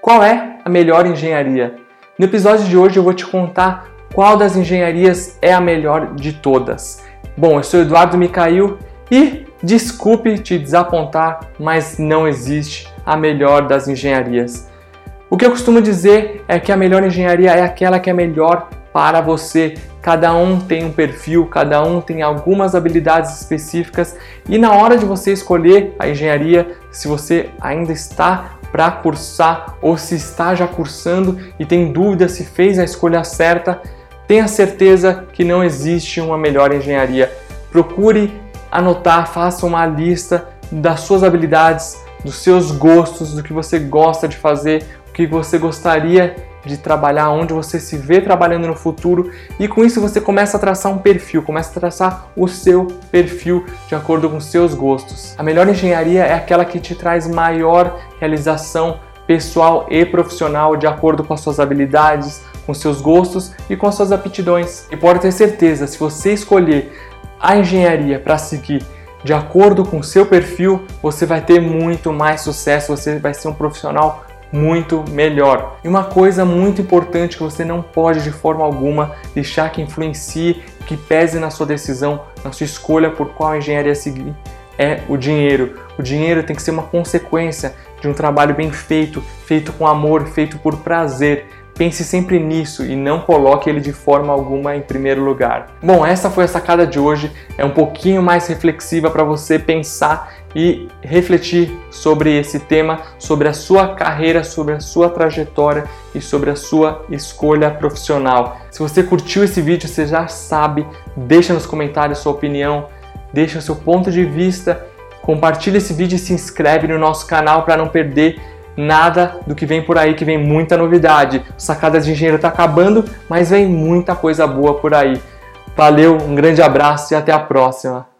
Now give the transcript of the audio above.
Qual é a melhor engenharia? No episódio de hoje eu vou te contar qual das engenharias é a melhor de todas. Bom, eu sou Eduardo Micail e desculpe te desapontar, mas não existe a melhor das engenharias. O que eu costumo dizer é que a melhor engenharia é aquela que é melhor para você. Cada um tem um perfil, cada um tem algumas habilidades específicas e na hora de você escolher a engenharia, se você ainda está para cursar ou se está já cursando e tem dúvida se fez a escolha certa, tenha certeza que não existe uma melhor engenharia. Procure anotar, faça uma lista das suas habilidades, dos seus gostos, do que você gosta de fazer, o que você gostaria de trabalhar, onde você se vê trabalhando no futuro e com isso você começa a traçar um perfil, começa a traçar o seu perfil de acordo com seus gostos. A melhor engenharia é aquela que te traz maior realização pessoal e profissional de acordo com as suas habilidades, com seus gostos e com as suas aptidões. E pode ter certeza, se você escolher a engenharia para seguir de acordo com seu perfil, você vai ter muito mais sucesso, você vai ser um profissional muito melhor. E uma coisa muito importante que você não pode de forma alguma deixar que influencie, que pese na sua decisão, na sua escolha por qual engenharia seguir, é o dinheiro. O dinheiro tem que ser uma consequência de um trabalho bem feito, feito com amor, feito por prazer. Pense sempre nisso e não coloque ele de forma alguma em primeiro lugar. Bom, essa foi a sacada de hoje. É um pouquinho mais reflexiva para você pensar e refletir sobre esse tema, sobre a sua carreira, sobre a sua trajetória e sobre a sua escolha profissional. Se você curtiu esse vídeo, você já sabe, deixa nos comentários sua opinião, deixa o seu ponto de vista, compartilha esse vídeo e se inscreve no nosso canal para não perder nada do que vem por aí, que vem muita novidade. Sacadas de Engenheiro está acabando, mas vem muita coisa boa por aí. Valeu, um grande abraço e até a próxima.